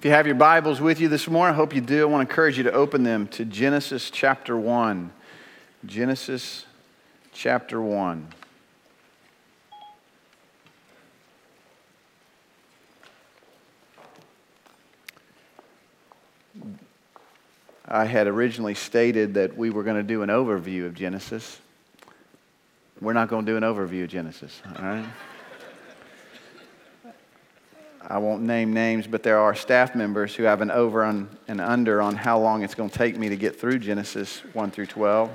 If you have your Bibles with you this morning, I hope you do. I want to encourage you to open them to Genesis chapter 1. Genesis chapter 1. I had originally stated that we were going to do an overview of Genesis. We're not going to do an overview of Genesis, all right? I won't name names, but there are staff members who have an over and under on how long it's going to take me to get through Genesis 1 through 12.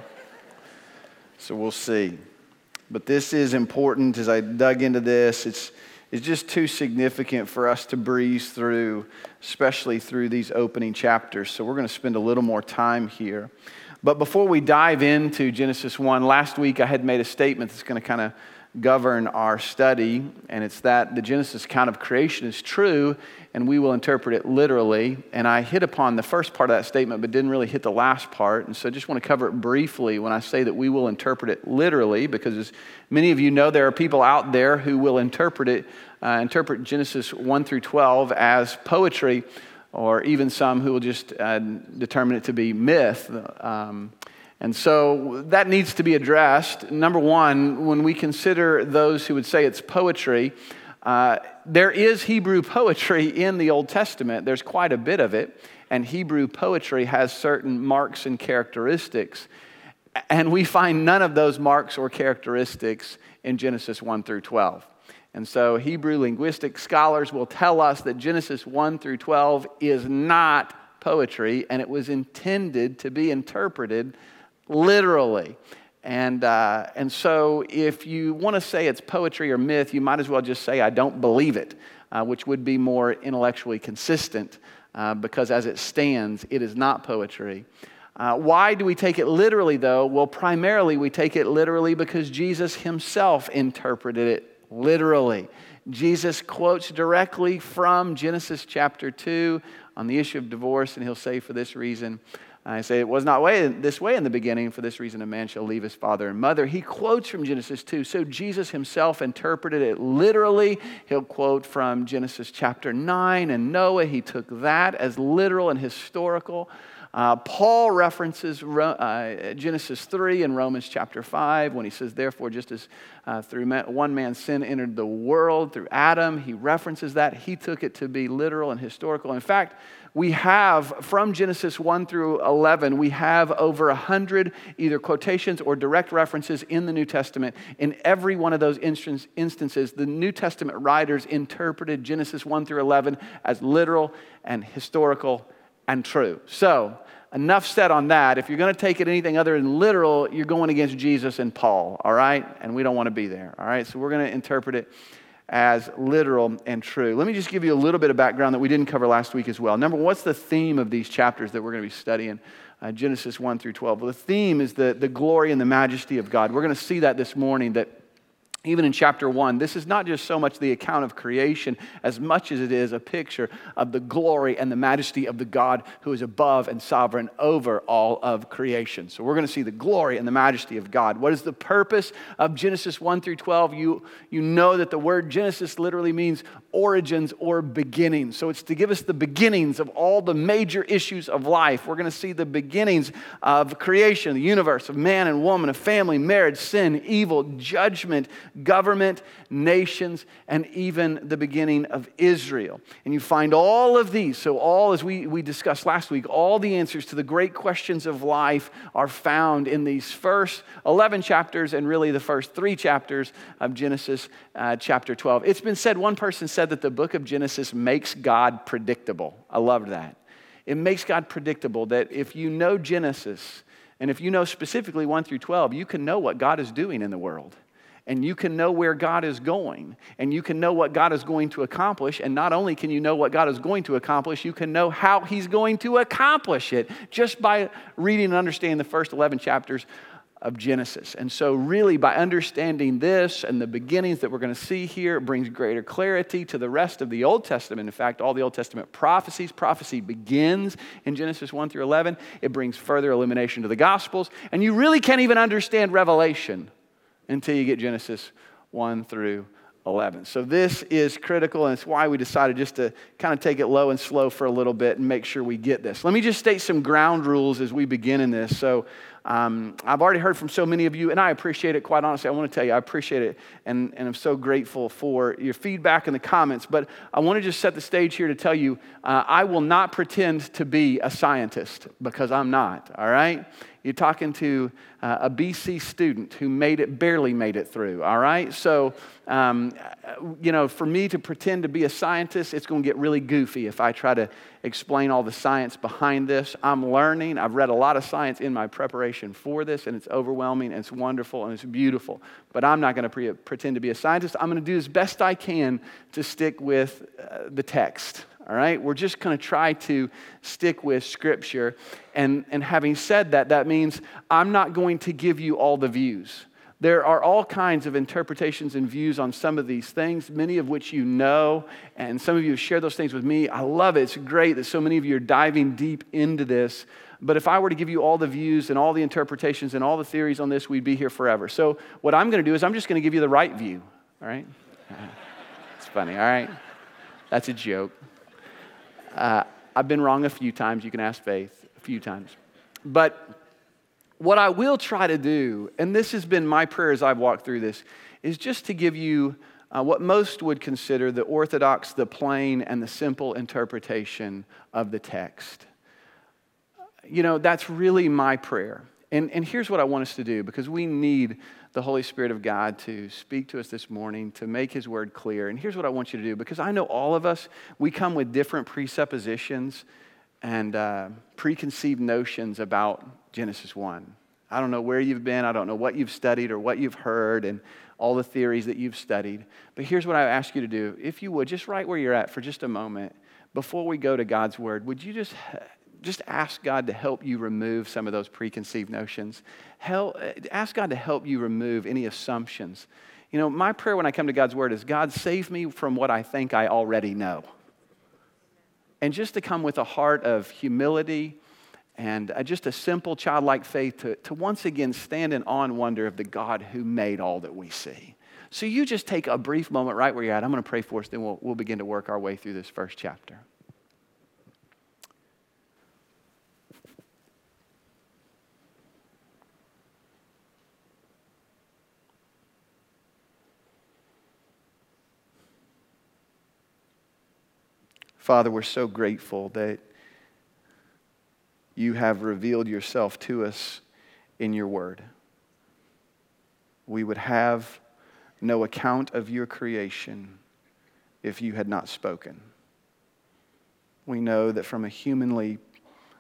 So we'll see. But this is important as I dug into this. It's, it's just too significant for us to breeze through, especially through these opening chapters. So we're going to spend a little more time here. But before we dive into Genesis 1, last week I had made a statement that's going to kind of govern our study, and it's that the Genesis account of creation is true, and we will interpret it literally. And I hit upon the first part of that statement, but didn't really hit the last part. And so I just want to cover it briefly when I say that we will interpret it literally, because as many of you know, there are people out there who will interpret it, uh, interpret Genesis 1 through 12 as poetry, or even some who will just uh, determine it to be myth. Um, and so that needs to be addressed. Number one, when we consider those who would say it's poetry, uh, there is Hebrew poetry in the Old Testament. There's quite a bit of it. And Hebrew poetry has certain marks and characteristics. And we find none of those marks or characteristics in Genesis 1 through 12. And so Hebrew linguistic scholars will tell us that Genesis 1 through 12 is not poetry, and it was intended to be interpreted literally. And, uh, and so, if you want to say it's poetry or myth, you might as well just say, I don't believe it, uh, which would be more intellectually consistent uh, because as it stands, it is not poetry. Uh, why do we take it literally, though? Well, primarily we take it literally because Jesus himself interpreted it literally. Jesus quotes directly from Genesis chapter 2 on the issue of divorce, and he'll say, for this reason, I say it was not way, this way in the beginning. For this reason, a man shall leave his father and mother. He quotes from Genesis 2. So Jesus himself interpreted it literally. He'll quote from Genesis chapter 9 and Noah. He took that as literal and historical. Uh, Paul references uh, Genesis 3 and Romans chapter 5 when he says, Therefore, just as uh, through one man's sin entered the world through Adam, he references that. He took it to be literal and historical. In fact, we have from Genesis 1 through 11, we have over 100 either quotations or direct references in the New Testament. In every one of those instances, the New Testament writers interpreted Genesis 1 through 11 as literal and historical and true. So, enough said on that. If you're going to take it anything other than literal, you're going against Jesus and Paul, all right? And we don't want to be there, all right? So, we're going to interpret it as literal and true. Let me just give you a little bit of background that we didn't cover last week as well. Number one, what's the theme of these chapters that we're going to be studying? Uh, Genesis 1 through 12. Well, the theme is the, the glory and the majesty of God. We're going to see that this morning that even in chapter one, this is not just so much the account of creation as much as it is a picture of the glory and the majesty of the God who is above and sovereign over all of creation. So we're going to see the glory and the majesty of God. What is the purpose of Genesis 1 through 12? You, you know that the word Genesis literally means origins or beginnings. So it's to give us the beginnings of all the major issues of life. We're going to see the beginnings of creation, the universe, of man and woman, of family, marriage, sin, evil, judgment government, nations, and even the beginning of Israel. And you find all of these. So, all, as we, we discussed last week, all the answers to the great questions of life are found in these first 11 chapters and really the first three chapters of Genesis uh, chapter 12. It's been said, one person said that the book of Genesis makes God predictable. I loved that. It makes God predictable that if you know Genesis, and if you know specifically 1 through 12, you can know what God is doing in the world and you can know where God is going, and you can know what God is going to accomplish. And not only can you know what God is going to accomplish, you can know how He's going to accomplish it just by reading and understanding the first 11 chapters of Genesis. And so, really, by understanding this and the beginnings that we're going to see here, it brings greater clarity to the rest of the Old Testament. In fact, all the Old Testament prophecies, prophecy begins in Genesis 1 through 11. It brings further illumination to the Gospels. And you really can't even understand Revelation until you get Genesis 1 through 11. So this is critical, and it's why we decided just to kind of take it low and slow for a little bit and make sure we get this. Let me just state some ground rules as we begin in this. So um, I've already heard from so many of you, and I appreciate it, quite honestly. I want to tell you, I appreciate it, and, and I'm so grateful for your feedback in the comments. But I want to just set the stage here to tell you uh, I will not pretend to be a scientist because I'm not, all right? You're talking to uh, a BC student who made it, barely made it through, all right? So, um, you know, for me to pretend to be a scientist, it's going to get really goofy if I try to explain all the science behind this. I'm learning. I've read a lot of science in my preparation for this, and it's overwhelming, and it's wonderful, and it's beautiful. But I'm not going to pre- pretend to be a scientist. I'm going to do as best I can to stick with uh, the text, all right? We're just going to try to stick with Scripture. And, and having said that, that means I'm not going to give you all the views. There are all kinds of interpretations and views on some of these things, many of which you know, and some of you have shared those things with me. I love it. It's great that so many of you are diving deep into this. But if I were to give you all the views and all the interpretations and all the theories on this, we'd be here forever. So, what I'm going to do is I'm just going to give you the right view, all right? It's funny, all right? That's a joke. Uh, I've been wrong a few times. You can ask Faith a few times. But what I will try to do, and this has been my prayer as I've walked through this, is just to give you uh, what most would consider the orthodox, the plain, and the simple interpretation of the text. You know, that's really my prayer. And, and here's what I want us to do because we need the Holy Spirit of God to speak to us this morning, to make His word clear. And here's what I want you to do because I know all of us, we come with different presuppositions and uh, preconceived notions about Genesis 1. I don't know where you've been, I don't know what you've studied or what you've heard, and all the theories that you've studied. But here's what I ask you to do. If you would, just right where you're at for just a moment, before we go to God's word, would you just just ask God to help you remove some of those preconceived notions. Help, uh, ask God to help you remove any assumptions. You know, my prayer when I come to God's Word is God, save me from what I think I already know. And just to come with a heart of humility and uh, just a simple childlike faith to, to once again stand in awe and wonder of the God who made all that we see. So you just take a brief moment right where you're at. I'm going to pray for us, then we'll, we'll begin to work our way through this first chapter. Father, we're so grateful that you have revealed yourself to us in your word. We would have no account of your creation if you had not spoken. We know that from a humanly,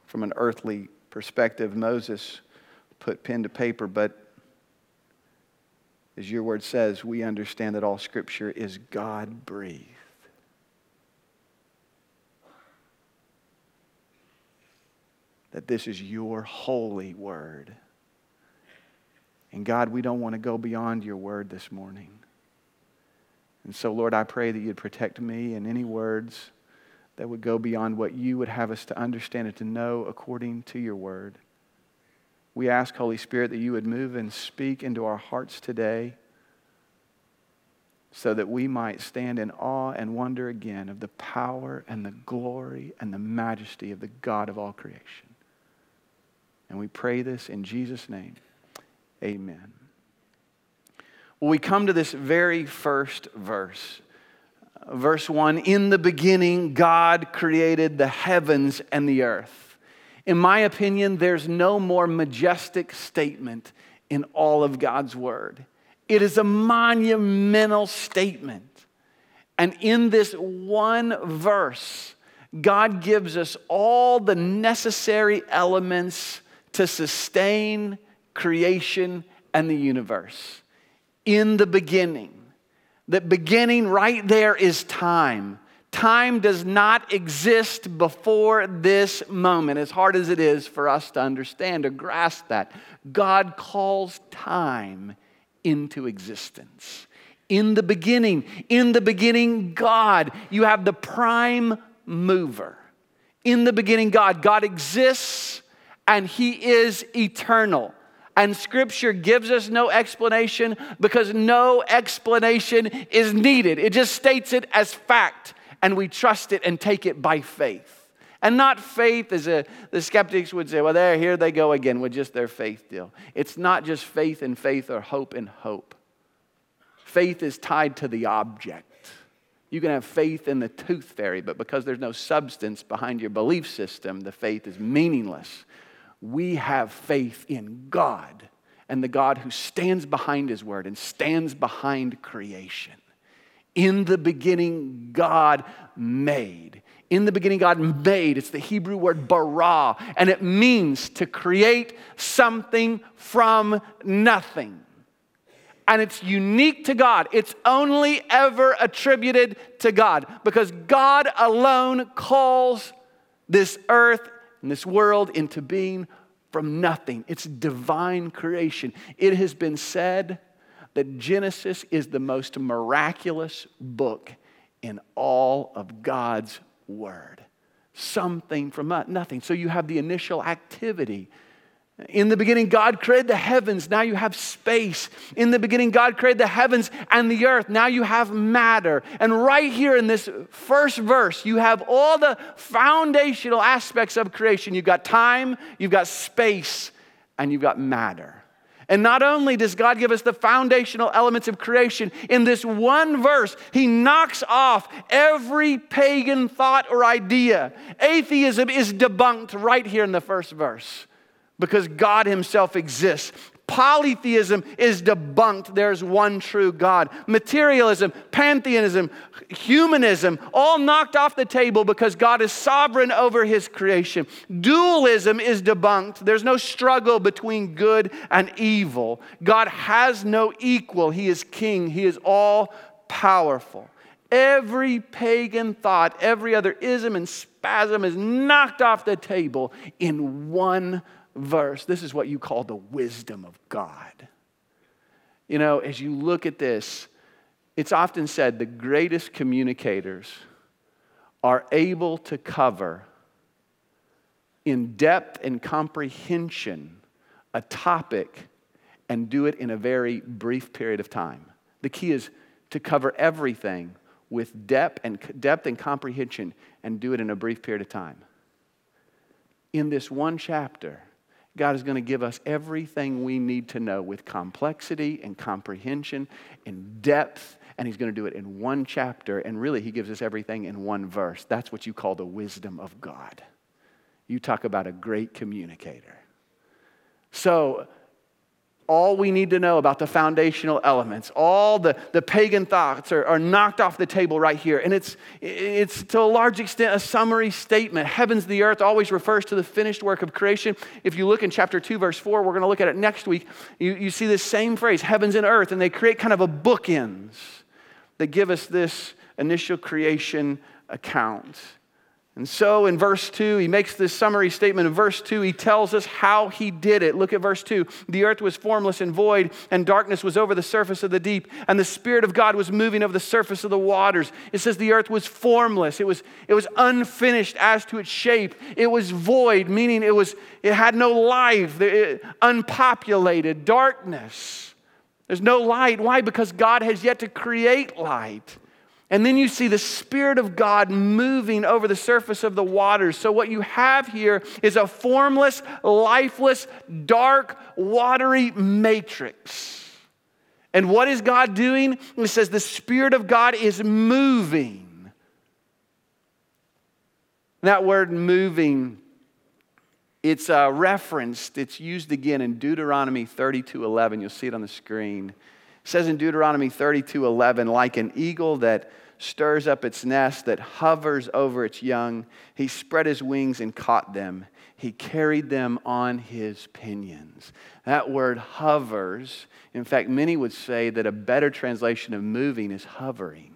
from an earthly perspective, Moses put pen to paper, but as your word says, we understand that all scripture is God breathed. That this is your holy word. And God, we don't want to go beyond your word this morning. And so, Lord, I pray that you'd protect me and any words that would go beyond what you would have us to understand and to know according to your word. We ask, Holy Spirit, that you would move and speak into our hearts today so that we might stand in awe and wonder again of the power and the glory and the majesty of the God of all creation. And we pray this in Jesus' name. Amen. Well, we come to this very first verse. Verse 1 In the beginning, God created the heavens and the earth. In my opinion, there's no more majestic statement in all of God's word. It is a monumental statement. And in this one verse, God gives us all the necessary elements to sustain creation and the universe. In the beginning, that beginning right there is time. Time does not exist before this moment, as hard as it is for us to understand or grasp that. God calls time into existence. In the beginning, in the beginning, God, you have the prime mover. In the beginning, God. God exists and He is eternal. And scripture gives us no explanation because no explanation is needed. It just states it as fact, and we trust it and take it by faith. And not faith as a, the skeptics would say, well, there, here they go again with just their faith deal. It's not just faith in faith or hope in hope. Faith is tied to the object. You can have faith in the tooth fairy, but because there's no substance behind your belief system, the faith is meaningless we have faith in God and the God who stands behind His word and stands behind creation. In the beginning, God made. In the beginning, God made. It's the Hebrew word bara, and it means to create something from nothing. And it's unique to God. It's only ever attributed to God because God alone calls this earth and this world into being from nothing. It's divine creation. It has been said that Genesis is the most miraculous book in all of God's Word. Something from nothing. So you have the initial activity in the beginning, God created the heavens. Now you have space. In the beginning, God created the heavens and the earth. Now you have matter. And right here in this first verse, you have all the foundational aspects of creation. You've got time, you've got space, and you've got matter. And not only does God give us the foundational elements of creation, in this one verse, He knocks off every pagan thought or idea. Atheism is debunked right here in the first verse because God Himself exists. Polytheism is debunked. There's one true God. Materialism, pantheism, humanism, all knocked off the table because God is sovereign over His creation. Dualism is debunked. There's no struggle between good and evil. God has no equal. He is king, He is all powerful. Every pagan thought, every other ism and spasm is knocked off the table in one verse, this is what you call the wisdom of God. You know, as you look at this, it's often said the greatest communicators are able to cover in depth and comprehension a topic and do it in a very brief period of time. The key is to cover everything with depth and depth and comprehension and do it in a brief period of time. In this one chapter, God is going to give us everything we need to know with complexity and comprehension and depth, and He's going to do it in one chapter. And really, He gives us everything in one verse. That's what you call the wisdom of God. You talk about a great communicator. So, all we need to know about the foundational elements, all the, the pagan thoughts are, are knocked off the table right here. And it's, it's to a large extent a summary statement. Heavens, the earth always refers to the finished work of creation. If you look in chapter 2, verse 4, we're going to look at it next week. You, you see this same phrase, heavens and earth, and they create kind of a bookends that give us this initial creation account. And so in verse 2, he makes this summary statement. In verse 2, he tells us how he did it. Look at verse 2. The earth was formless and void, and darkness was over the surface of the deep, and the Spirit of God was moving over the surface of the waters. It says the earth was formless. It was, it was unfinished as to its shape. It was void, meaning it, was, it had no life, it, unpopulated, darkness. There's no light. Why? Because God has yet to create light. And then you see the Spirit of God moving over the surface of the waters. So, what you have here is a formless, lifeless, dark, watery matrix. And what is God doing? It says the Spirit of God is moving. That word moving, it's uh, referenced, it's used again in Deuteronomy 32 11. You'll see it on the screen says in Deuteronomy 32 11, like an eagle that stirs up its nest, that hovers over its young, he spread his wings and caught them. He carried them on his pinions. That word hovers, in fact, many would say that a better translation of moving is hovering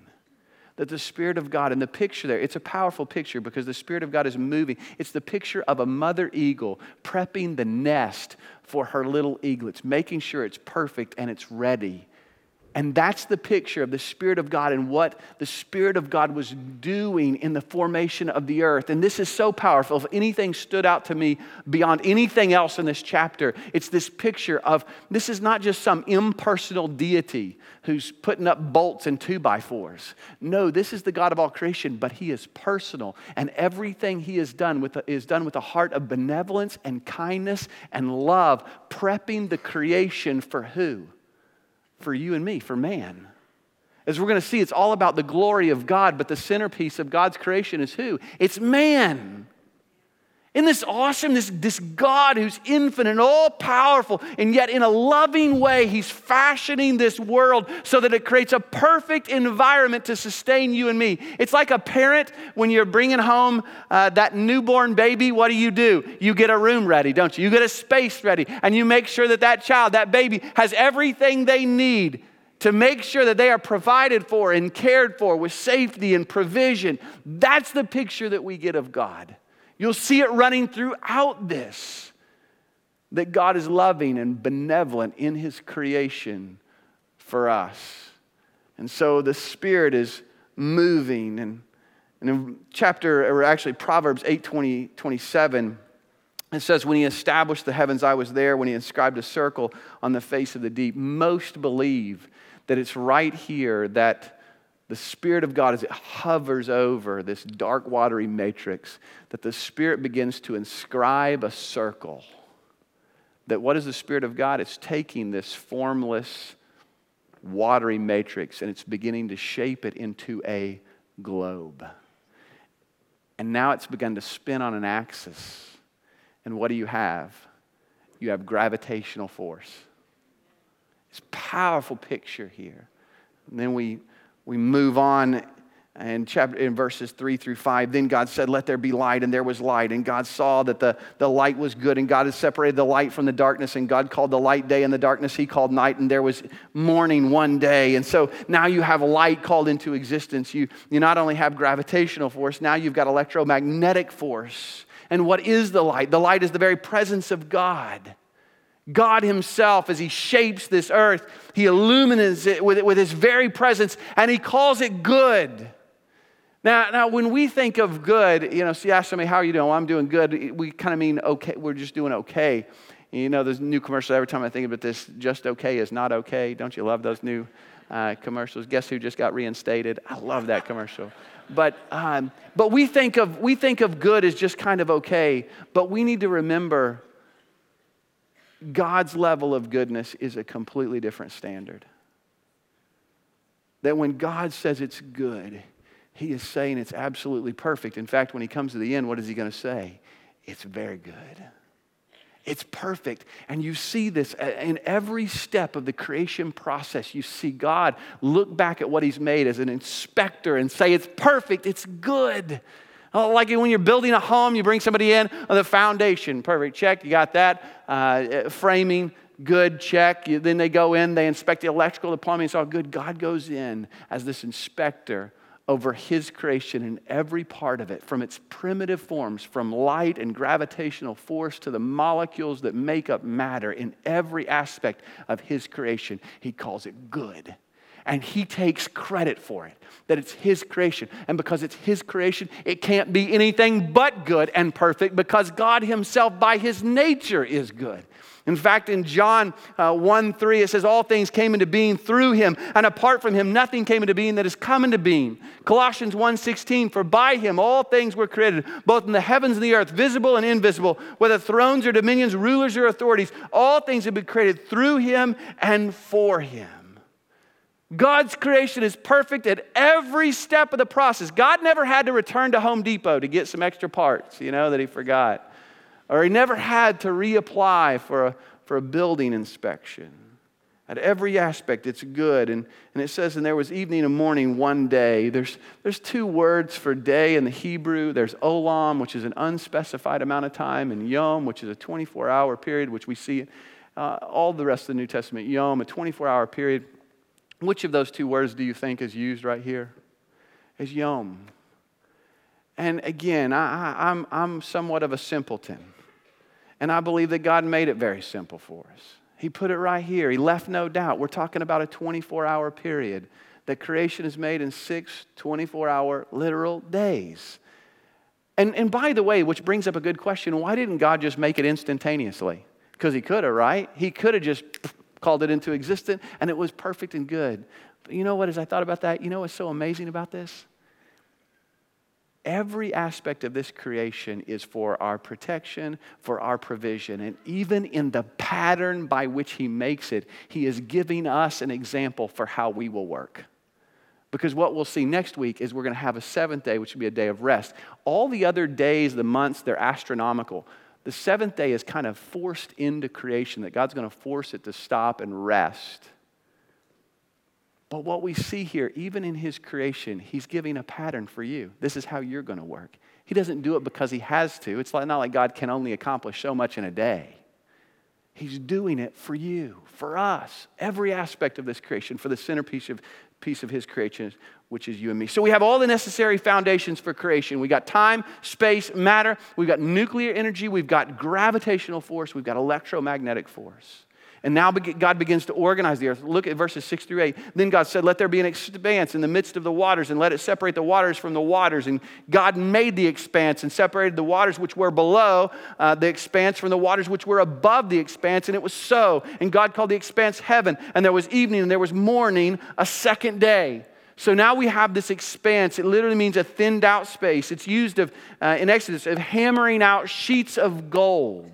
that the Spirit of God, and the picture there, it's a powerful picture because the Spirit of God is moving. It's the picture of a mother eagle prepping the nest for her little eaglets, making sure it's perfect and it's ready And that's the picture of the Spirit of God and what the Spirit of God was doing in the formation of the earth. And this is so powerful. If anything stood out to me beyond anything else in this chapter, it's this picture of this is not just some impersonal deity who's putting up bolts and two by fours. No, this is the God of all creation, but He is personal. And everything He has done with, is done with a heart of benevolence and kindness and love, prepping the creation for who? For you and me, for man. As we're going to see, it's all about the glory of God, but the centerpiece of God's creation is who? It's man. Isn't this awesome? This, this God who's infinite and all powerful, and yet in a loving way, He's fashioning this world so that it creates a perfect environment to sustain you and me. It's like a parent when you're bringing home uh, that newborn baby. What do you do? You get a room ready, don't you? You get a space ready, and you make sure that that child, that baby, has everything they need to make sure that they are provided for and cared for with safety and provision. That's the picture that we get of God. You'll see it running throughout this that God is loving and benevolent in his creation for us. And so the Spirit is moving. And, and in chapter, or actually Proverbs 8 20, 27, it says, When he established the heavens, I was there. When he inscribed a circle on the face of the deep. Most believe that it's right here that the Spirit of God, as it hovers over this dark, watery matrix, that the Spirit begins to inscribe a circle. That what is the Spirit of God? It's taking this formless, watery matrix and it's beginning to shape it into a globe. And now it's begun to spin on an axis. And what do you have? You have gravitational force. It's a powerful picture here. And then we we move on and chapter in verses 3 through 5 then god said let there be light and there was light. And god saw that the, the light was good and god had separated the light from the darkness and god called the light day and the darkness he called night and there was morning one day. And so now you have light called into existence. You, you not only have gravitational force now you've got electromagnetic force. And what is the light? The light is the very presence of god God Himself, as He shapes this earth, He illuminates it with, with His very presence and He calls it good. Now, now, when we think of good, you know, see, ask somebody, how are you doing? Well, I'm doing good. We kind of mean okay, we're just doing okay. You know, there's new commercials every time I think about this, just okay is not okay. Don't you love those new uh, commercials? Guess who just got reinstated? I love that commercial. But, um, but we, think of, we think of good as just kind of okay, but we need to remember God's level of goodness is a completely different standard. That when God says it's good, He is saying it's absolutely perfect. In fact, when He comes to the end, what is He going to say? It's very good. It's perfect. And you see this uh, in every step of the creation process. You see God look back at what He's made as an inspector and say, It's perfect, it's good. Oh, like when you're building a home, you bring somebody in on the foundation. Perfect, check, you got that. Uh, framing, good, check. You, then they go in, they inspect the electrical, the plumbing, it's all good. God goes in as this inspector over his creation in every part of it, from its primitive forms, from light and gravitational force to the molecules that make up matter, in every aspect of his creation. He calls it good and he takes credit for it, that it's his creation. And because it's his creation, it can't be anything but good and perfect because God himself, by his nature, is good. In fact, in John uh, 1 3, it says, All things came into being through him, and apart from him, nothing came into being that has come into being. Colossians 1 16, For by him all things were created, both in the heavens and the earth, visible and invisible, whether thrones or dominions, rulers or authorities, all things have been created through him and for him. God's creation is perfect at every step of the process. God never had to return to Home Depot to get some extra parts, you know, that he forgot. Or he never had to reapply for a, for a building inspection. At every aspect, it's good. And, and it says, and there was evening and morning one day. There's, there's two words for day in the Hebrew. There's olam, which is an unspecified amount of time, and yom, which is a 24 hour period, which we see uh, all the rest of the New Testament. Yom, a 24 hour period. Which of those two words do you think is used right here? Is yom. And again, I, am I'm, I'm somewhat of a simpleton. And I believe that God made it very simple for us. He put it right here. He left no doubt. We're talking about a 24 hour period. That creation is made in six 24 hour literal days. And, and by the way, which brings up a good question why didn't God just make it instantaneously? Because He could have, right? He could have just called it into existence and it was perfect and good. But you know what, as I thought about that, you know what's so amazing about this? Every aspect of this creation is for our protection, for our provision. And even in the pattern by which He makes it, He is giving us an example for how we will work. Because what we'll see next week is we're going to have a seventh day, which will be a day of rest. All the other days, the months, they're astronomical. The seventh day is kind of forced into creation, that God's going to force it to stop and rest. But what we see here, even in his creation, he's giving a pattern for you. This is how you're going to work. He doesn't do it because he has to. It's not like God can only accomplish so much in a day. He's doing it for you, for us, every aspect of this creation, for the centerpiece of, piece of his creation, which is you and me. So we have all the necessary foundations for creation. We got time, space, matter, we've got nuclear energy, we've got gravitational force, we've got electromagnetic force. And now God begins to organize the earth. Look at verses 6 through 8. Then God said, Let there be an expanse in the midst of the waters, and let it separate the waters from the waters. And God made the expanse and separated the waters which were below uh, the expanse from the waters which were above the expanse. And it was so. And God called the expanse heaven. And there was evening and there was morning, a second day. So now we have this expanse. It literally means a thinned out space. It's used of, uh, in Exodus of hammering out sheets of gold.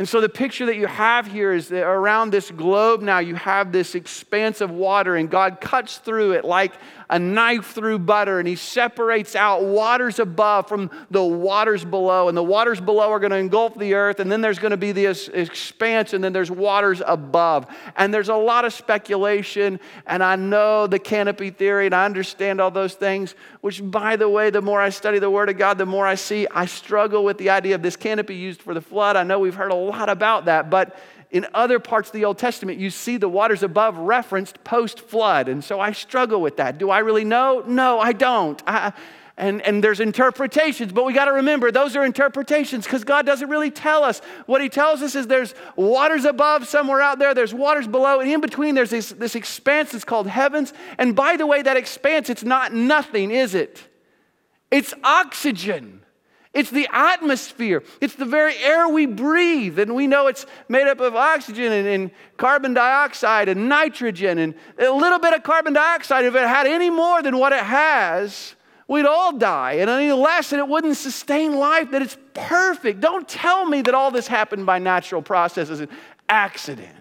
And so the picture that you have here is that around this globe now you have this expanse of water, and God cuts through it like a knife through butter, and He separates out waters above from the waters below. And the waters below are going to engulf the earth, and then there's going to be this expanse, and then there's waters above. And there's a lot of speculation, and I know the canopy theory, and I understand all those things, which, by the way, the more I study the Word of God, the more I see I struggle with the idea of this canopy used for the flood. I know we've heard a lot about that, but in other parts of the Old Testament, you see the waters above referenced post flood. And so I struggle with that. Do I really know? No, I don't. I, and, and there's interpretations, but we got to remember those are interpretations because God doesn't really tell us. What He tells us is there's waters above somewhere out there, there's waters below, and in between there's this, this expanse that's called heavens. And by the way, that expanse, it's not nothing, is it? It's oxygen. It's the atmosphere. It's the very air we breathe. And we know it's made up of oxygen and, and, carbon dioxide and nitrogen and a little bit of carbon dioxide. If it had any more than what it has, we'd all die. And any less, and it wouldn't sustain life, that it's perfect. Don't tell me that all this happened by natural processes, an accident.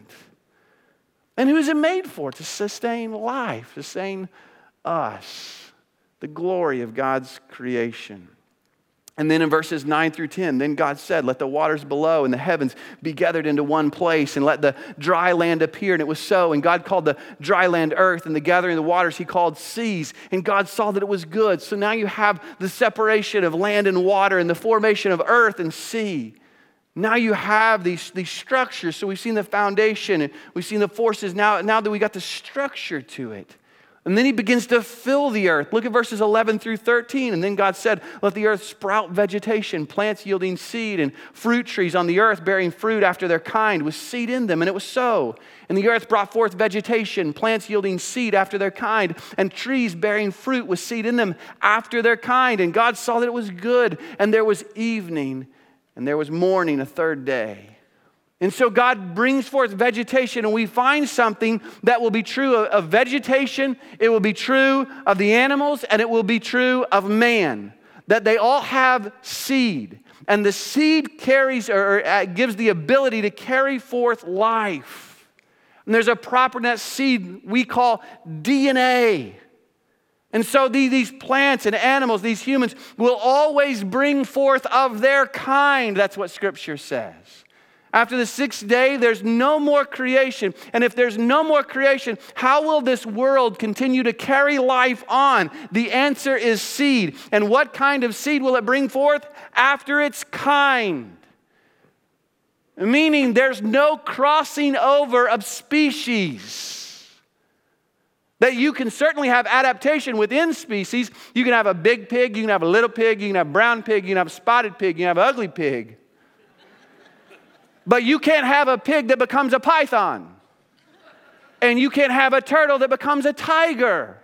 And who is it made for? To sustain life, sustain us, the glory of God's creation. And then in verses 9 through 10, then God said, Let the waters below and the heavens be gathered into one place, and let the dry land appear. And it was so. And God called the dry land earth, and the gathering of the waters he called seas. And God saw that it was good. So now you have the separation of land and water, and the formation of earth and sea. Now you have these, these structures. So we've seen the foundation, and we've seen the forces. Now, now that we got the structure to it. And then he begins to fill the earth. Look at verses 11 through 13. And then God said, Let the earth sprout vegetation, plants yielding seed, and fruit trees on the earth bearing fruit after their kind, with seed in them. And it was so. And the earth brought forth vegetation, plants yielding seed after their kind, and trees bearing fruit with seed in them after their kind. And God saw that it was good. And there was evening, and there was morning, a third day. And so God brings forth vegetation, and we find something that will be true of vegetation, it will be true of the animals, and it will be true of man. That they all have seed, and the seed carries or uh, gives the ability to carry forth life. And there's a property that seed we call DNA. And so these plants and animals, these humans, will always bring forth of their kind. That's what Scripture says. After the sixth day, there's no more creation. And if there's no more creation, how will this world continue to carry life on? The answer is seed. And what kind of seed will it bring forth? After its kind. Meaning there's no crossing over of species. That you can certainly have adaptation within species. You can have a big pig, you can have a little pig, you can have a brown pig, you can have a spotted pig, you can have an ugly pig. But you can't have a pig that becomes a python. And you can't have a turtle that becomes a tiger.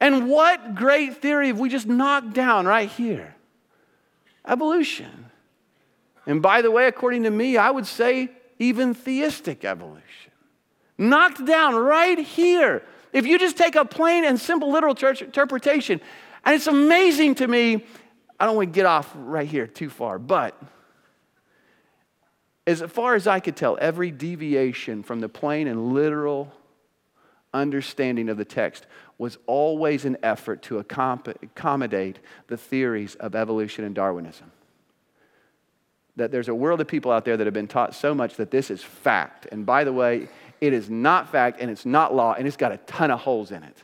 And what great theory have we just knocked down right here? Evolution. And by the way, according to me, I would say even theistic evolution. Knocked down right here. If you just take a plain and simple literal interpretation, and it's amazing to me, I don't want to get off right here too far, but as far as I could tell, every deviation from the plain and literal understanding of the text was always an effort to accommodate the theories of evolution and Darwinism. That there's a world of people out there that have been taught so much that this is fact. And by the way, it is not fact and it's not law and it's got a ton of holes in it.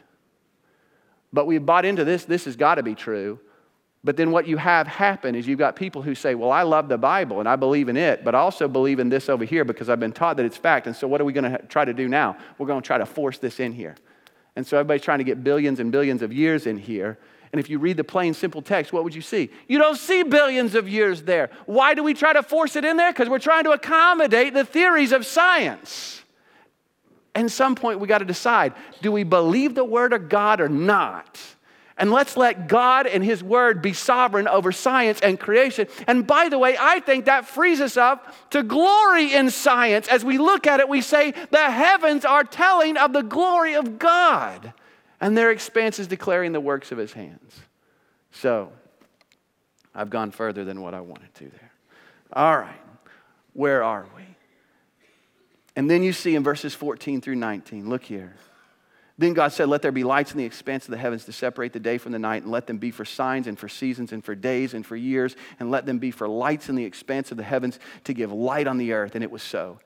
But we've bought into this, this has got to be true. But then what you have happen is you've got people who say, Well, I love the Bible and I believe in it, but I also believe in this over here because I've been taught that it's fact. And so what are we going to try to do now? We're going to try to force this in here. And so everybody's trying to get billions and billions of years in here. And if you read the plain, simple text, what would you see? You don't see billions of years there. Why do we try to force it in there? Because we're trying to accommodate the theories of science. And some point we got to decide do we believe the word of God or not? And let's let God and His Word be sovereign over science and creation. And by the way, I think that frees us up to glory in science. As we look at it, we say the heavens are telling of the glory of God, and their expanse is declaring the works of His hands. So, I've gone further than what I wanted to there. All right, where are we? And then you see in verses 14 through 19, look here. Then God said, Let there be lights in the expanse of the heavens to separate the day from the night, and let them be for signs and for seasons and for days and for years, and let them be for lights in the expanse of the heavens to give light on the earth. And it was so.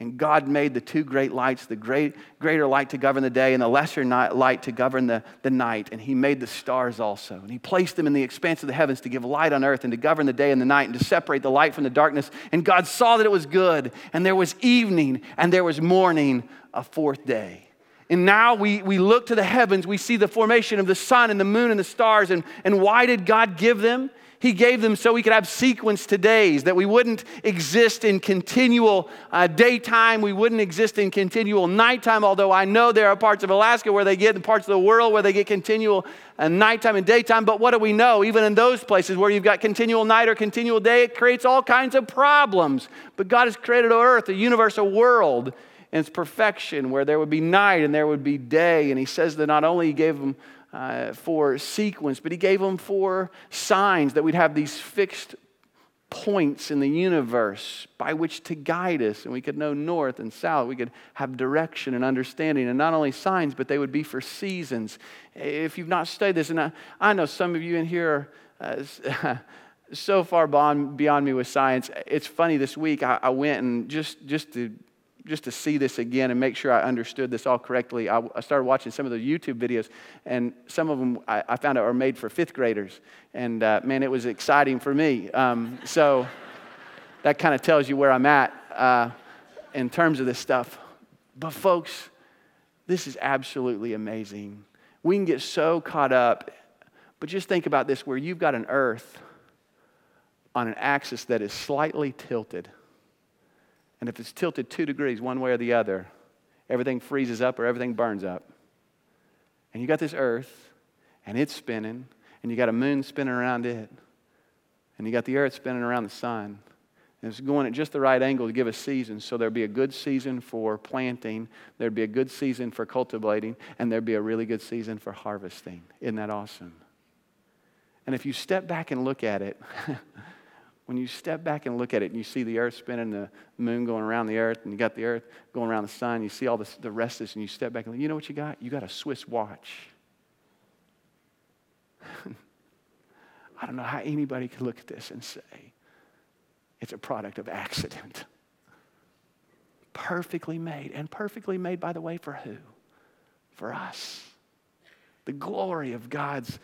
And God made the two great lights, the great, greater light to govern the day and the lesser night, light to govern the, the night. And He made the stars also. And He placed them in the expanse of the heavens to give light on earth and to govern the day and the night and to separate the light from the darkness. And God saw that it was good. And there was evening and there was morning, a fourth day. And now we, we look to the heavens, we see the formation of the sun and the moon and the stars. And, and why did God give them? He gave them so we could have sequence to days, that we wouldn't exist in continual uh, daytime, we wouldn't exist in continual nighttime, although I know there are parts of Alaska where they get, and parts of the world where they get continual uh, nighttime and daytime. But what do we know? Even in those places where you've got continual night or continual day, it creates all kinds of problems. But God has created an earth, a universe, a world in its perfection, where there would be night and there would be day. And he says that not only he gave them uh, for sequence, but he gave them for signs that we'd have these fixed points in the universe by which to guide us, and we could know north and south. We could have direction and understanding, and not only signs, but they would be for seasons. If you've not studied this, and I, I know some of you in here are uh, so far beyond, beyond me with science. It's funny, this week I, I went and just, just to just to see this again and make sure I understood this all correctly, I, I started watching some of the YouTube videos, and some of them I, I found out are made for fifth graders. And uh, man, it was exciting for me. Um, so that kind of tells you where I'm at uh, in terms of this stuff. But, folks, this is absolutely amazing. We can get so caught up, but just think about this where you've got an earth on an axis that is slightly tilted and if it's tilted two degrees one way or the other, everything freezes up or everything burns up. And you got this earth, and it's spinning, and you got a moon spinning around it, and you got the earth spinning around the sun. And it's going at just the right angle to give a season. So there'd be a good season for planting, there'd be a good season for cultivating, and there'd be a really good season for harvesting. Isn't that awesome? And if you step back and look at it, when you step back and look at it and you see the earth spinning, the moon going around the earth, and you got the earth going around the sun, you see all this, the rest of this, and you step back and you know what you got? You got a Swiss watch. I don't know how anybody could look at this and say it's a product of accident. Perfectly made, and perfectly made, by the way, for who? For us. The glory of God's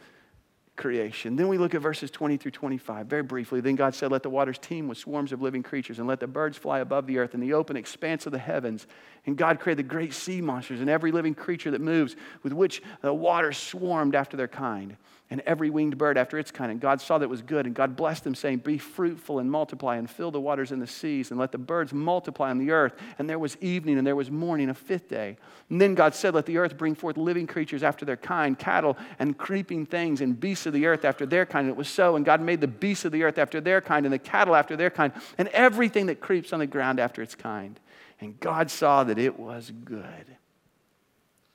creation. Then we look at verses 20 through 25 very briefly. Then God said, Let the waters teem with swarms of living creatures, and let the birds fly above the earth in the open expanse of the heavens. And God created the great sea monsters and every living creature that moves, with which the waters swarmed after their kind. And every winged bird after its kind. And God saw that it was good. And God blessed them, saying, Be fruitful and multiply, and fill the waters in the seas, and let the birds multiply on the earth. And there was evening, and there was morning, a fifth day. And then God said, Let the earth bring forth living creatures after their kind, cattle and creeping things, and beasts of the earth after their kind. And it was so. And God made the beasts of the earth after their kind, and the cattle after their kind, and everything that creeps on the ground after its kind. And God saw that it was good.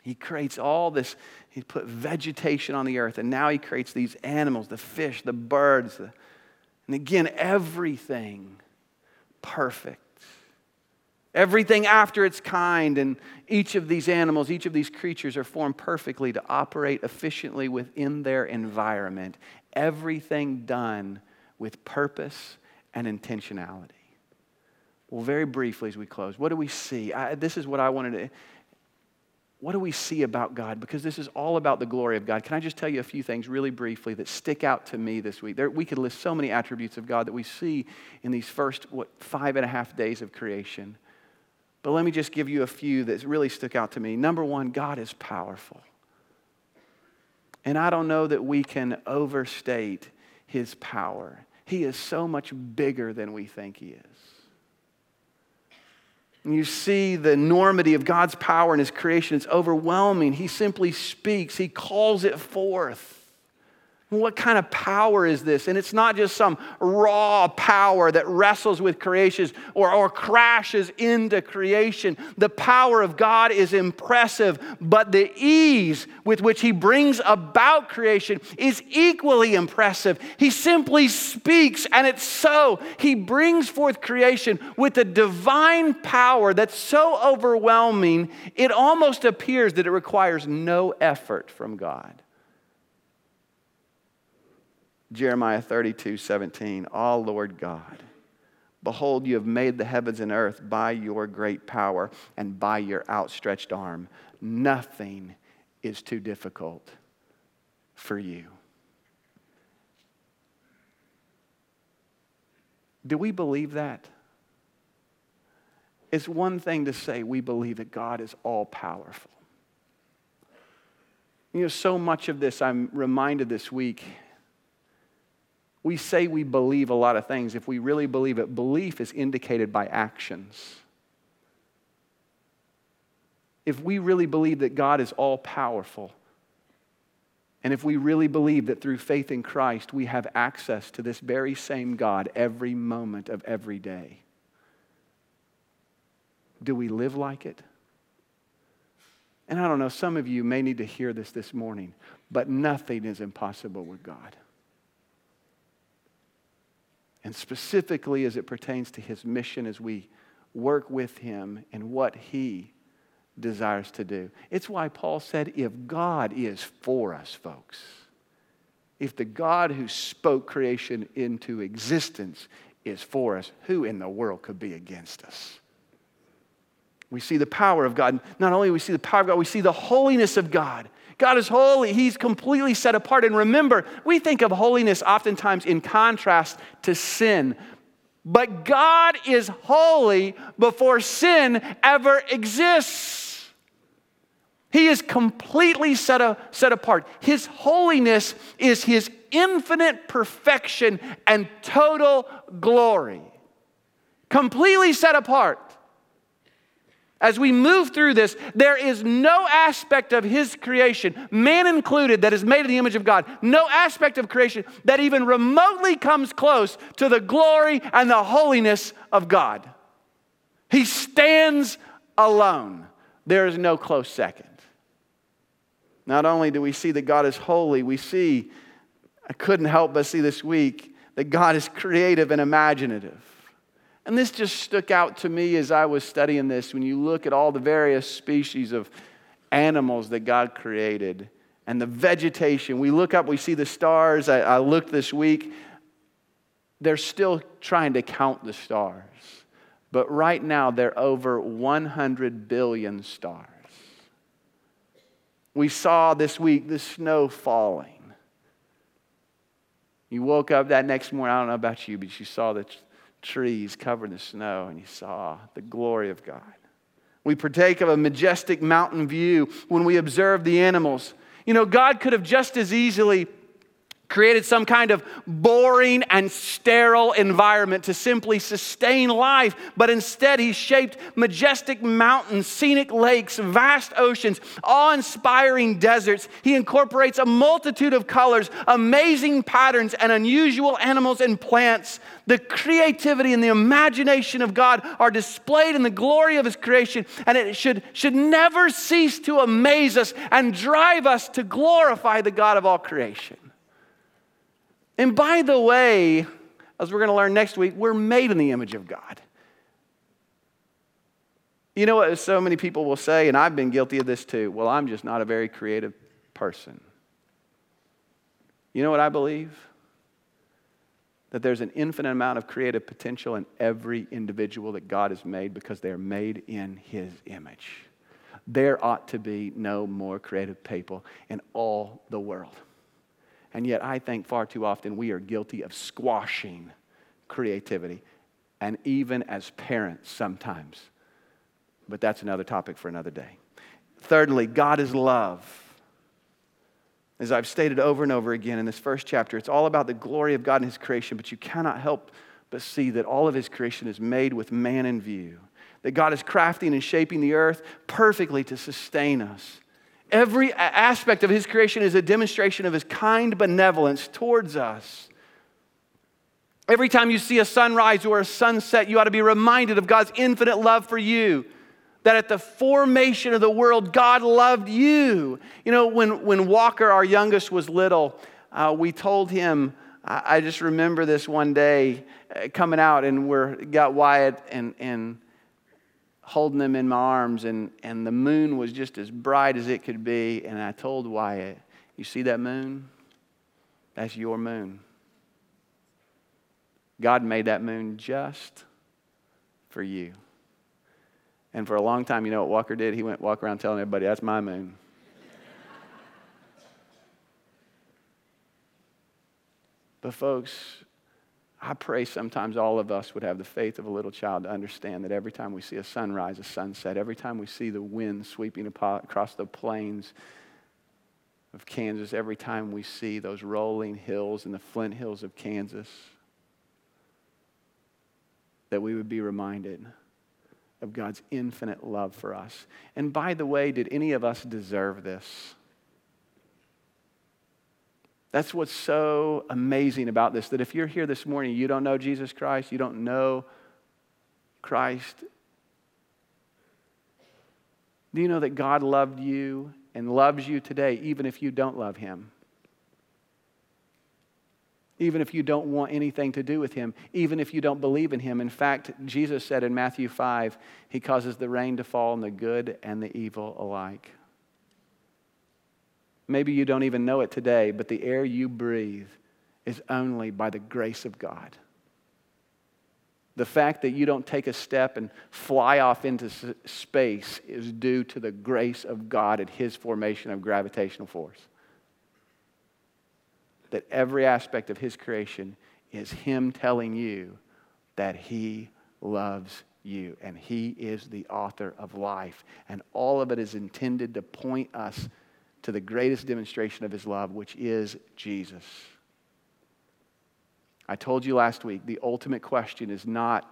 He creates all this, he put vegetation on the earth, and now he creates these animals the fish, the birds, the, and again, everything perfect. Everything after its kind, and each of these animals, each of these creatures are formed perfectly to operate efficiently within their environment. Everything done with purpose and intentionality. Well, very briefly as we close, what do we see? I, this is what I wanted to what do we see about God? Because this is all about the glory of God. Can I just tell you a few things really briefly that stick out to me this week? There, we could list so many attributes of God that we see in these first, what, five and a half days of creation. But let me just give you a few that really stuck out to me. Number one, God is powerful. And I don't know that we can overstate his power. He is so much bigger than we think he is. And you see the enormity of God's power in His creation. It's overwhelming. He simply speaks, He calls it forth. What kind of power is this? And it's not just some raw power that wrestles with creation or, or crashes into creation. The power of God is impressive, but the ease with which He brings about creation is equally impressive. He simply speaks, and it's so. He brings forth creation with a divine power that's so overwhelming, it almost appears that it requires no effort from God. Jeremiah 32 17. Ah, Lord God, behold, you have made the heavens and earth by your great power and by your outstretched arm. Nothing is too difficult for you. Do we believe that? It's one thing to say we believe that God is all powerful. You know, so much of this I'm reminded this week we say we believe a lot of things. If we really believe it, belief is indicated by actions. If we really believe that God is all powerful, and if we really believe that through faith in Christ we have access to this very same God every moment of every day, do we live like it? And I don't know, some of you may need to hear this this morning, but nothing is impossible with God and specifically as it pertains to his mission as we work with him and what he desires to do. It's why Paul said, if God is for us, folks, if the God who spoke creation into existence is for us, who in the world could be against us? We see the power of God. Not only we see the power of God, we see the holiness of God. God is holy. He's completely set apart. And remember, we think of holiness oftentimes in contrast to sin. But God is holy before sin ever exists. He is completely set, a, set apart. His holiness is His infinite perfection and total glory. Completely set apart as we move through this, there is no aspect of his creation, man included, that is made in the image of God, no aspect of creation that even remotely comes close to the glory and the holiness of God. He stands alone. There is no close second. Not only do we see that God is holy, we see, I couldn't help but see this week, that God is creative and imaginative. And this just stuck out to me as I was studying this. When you look at all the various species of animals that God created and the vegetation, we look up, we see the stars. I, I looked this week. They're still trying to count the stars. But right now, there are over 100 billion stars. We saw this week the snow falling. You woke up that next morning, I don't know about you, but you saw the trees covered in snow and you saw the glory of God. We partake of a majestic mountain view when we observe the animals. You know, God could have just as easily created some kind of boring and sterile environment to simply sustain life, but instead he shaped majestic mountains, scenic lakes, vast oceans, awe inspiring deserts. He incorporates a multitude of colors, amazing patterns, and unusual animals and plants. The creativity and the imagination of God are displayed in the glory of his creation, and it should, should never cease to amaze us and drive us to glorify the God of all creation. And by the way, as we're going to learn next week, we're made in the image of God. You know what so many people will say, and I've been guilty of this too well, I'm just not a very creative person. You know what I believe? That there's an infinite amount of creative potential in every individual that God has made because they're made in His image. There ought to be no more creative people in all the world. And yet, I think far too often we are guilty of squashing creativity, and even as parents sometimes. But that's another topic for another day. Thirdly, God is love. As I've stated over and over again in this first chapter, it's all about the glory of God and His creation, but you cannot help but see that all of His creation is made with man in view. That God is crafting and shaping the earth perfectly to sustain us. Every aspect of his creation is a demonstration of his kind benevolence towards us. Every time you see a sunrise or a sunset, you ought to be reminded of God's infinite love for you. That at the formation of the world, God loved you. You know, when, when Walker, our youngest, was little, uh, we told him, I, I, just remember this one day uh, coming out and we got Wyatt and, and holding them in my arms, and, and the moon was just as bright as it could be. And I told Wyatt, You see that moon? That's your moon. God made that moon just for you. And for a long time, you know what Walker did? He went walk around telling everybody, That's my moon. but, folks, I pray sometimes all of us would have the faith of a little child to understand that every time we see a sunrise, a sunset, every time we see the wind sweeping across the plains of Kansas, every time we see those rolling hills and the flint hills of Kansas, that we would be reminded of God's infinite love for us. And by the way, did any of us deserve this? That's what's so amazing about this that if you're here this morning, you don't know Jesus Christ, you don't know Christ. Do you know that God loved you and loves you today, even if you don't love Him? Even if you don't want anything to do with Him, even if you don't believe in Him. In fact, Jesus said in Matthew 5, He causes the rain to fall on the good and the evil alike. Maybe you don't even know it today, but the air you breathe is only by the grace of God. The fact that you don't take a step and fly off into space is due to the grace of God and His formation of gravitational force. That every aspect of His creation is Him telling you that He loves you and He is the author of life. And all of it is intended to point us to the greatest demonstration of his love, which is Jesus. I told you last week the ultimate question is not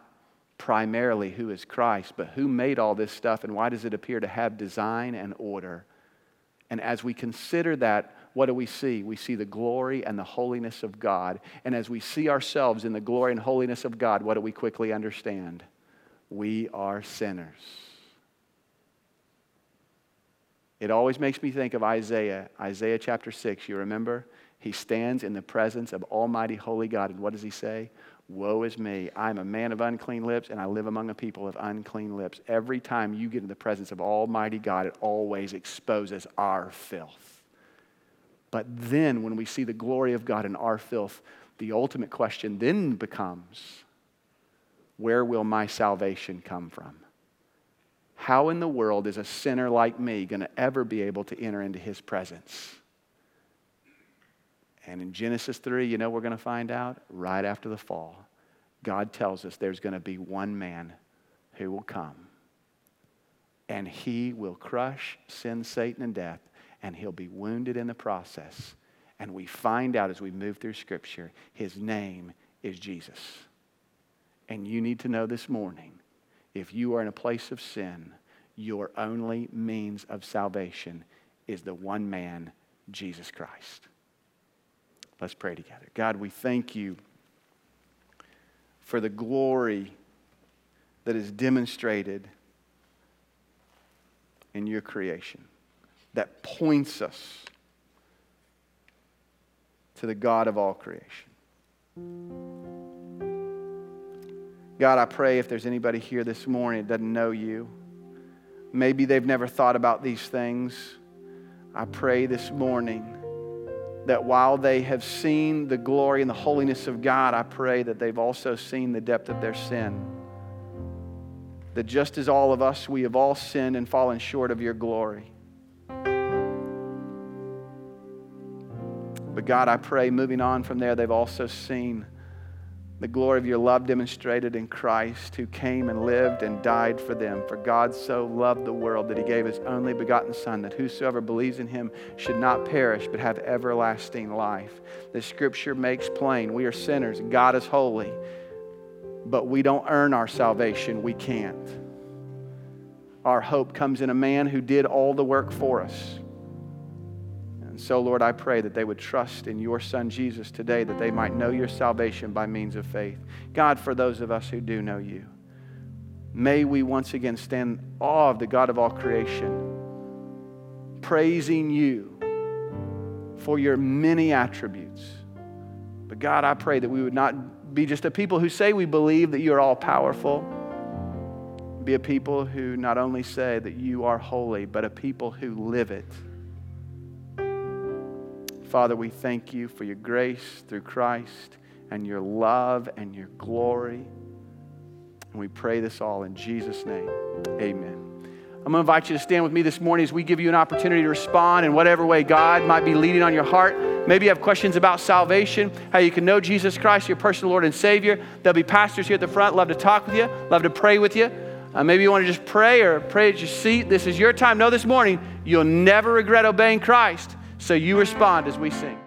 primarily who is Christ, but who made all this stuff and why does it appear to have design and order? And as we consider that, what do we see? We see the glory and the holiness of God. And as we see ourselves in the glory and holiness of God, what do we quickly understand? We are sinners. It always makes me think of Isaiah, Isaiah chapter 6. You remember? He stands in the presence of Almighty Holy God. And what does he say? Woe is me. I'm a man of unclean lips, and I live among a people of unclean lips. Every time you get in the presence of Almighty God, it always exposes our filth. But then, when we see the glory of God in our filth, the ultimate question then becomes where will my salvation come from? How in the world is a sinner like me going to ever be able to enter into his presence? And in Genesis 3, you know we're going to find out? Right after the fall, God tells us there's going to be one man who will come. And he will crush sin, Satan, and death, and he'll be wounded in the process. And we find out as we move through Scripture, his name is Jesus. And you need to know this morning if you are in a place of sin, your only means of salvation is the one man, Jesus Christ. Let's pray together. God, we thank you for the glory that is demonstrated in your creation that points us to the God of all creation. God, I pray if there's anybody here this morning that doesn't know you, maybe they've never thought about these things. I pray this morning that while they have seen the glory and the holiness of God, I pray that they've also seen the depth of their sin. That just as all of us, we have all sinned and fallen short of your glory. But God, I pray, moving on from there, they've also seen the glory of your love demonstrated in Christ, who came and lived and died for them. For God so loved the world that he gave his only begotten Son, that whosoever believes in him should not perish, but have everlasting life. The scripture makes plain we are sinners, God is holy, but we don't earn our salvation. We can't. Our hope comes in a man who did all the work for us. So, Lord, I pray that they would trust in your Son Jesus today, that they might know your salvation by means of faith. God, for those of us who do know you, may we once again stand in awe of the God of all creation, praising you for your many attributes. But God, I pray that we would not be just a people who say we believe that you are all powerful, be a people who not only say that you are holy, but a people who live it. Father, we thank you for your grace through Christ and your love and your glory. And we pray this all in Jesus' name. Amen. I'm going to invite you to stand with me this morning as we give you an opportunity to respond in whatever way God might be leading on your heart. Maybe you have questions about salvation, how you can know Jesus Christ, your personal Lord and Savior. There'll be pastors here at the front, love to talk with you, love to pray with you. Uh, maybe you want to just pray or pray at your seat. This is your time. Know this morning, you'll never regret obeying Christ. So you respond as we sing.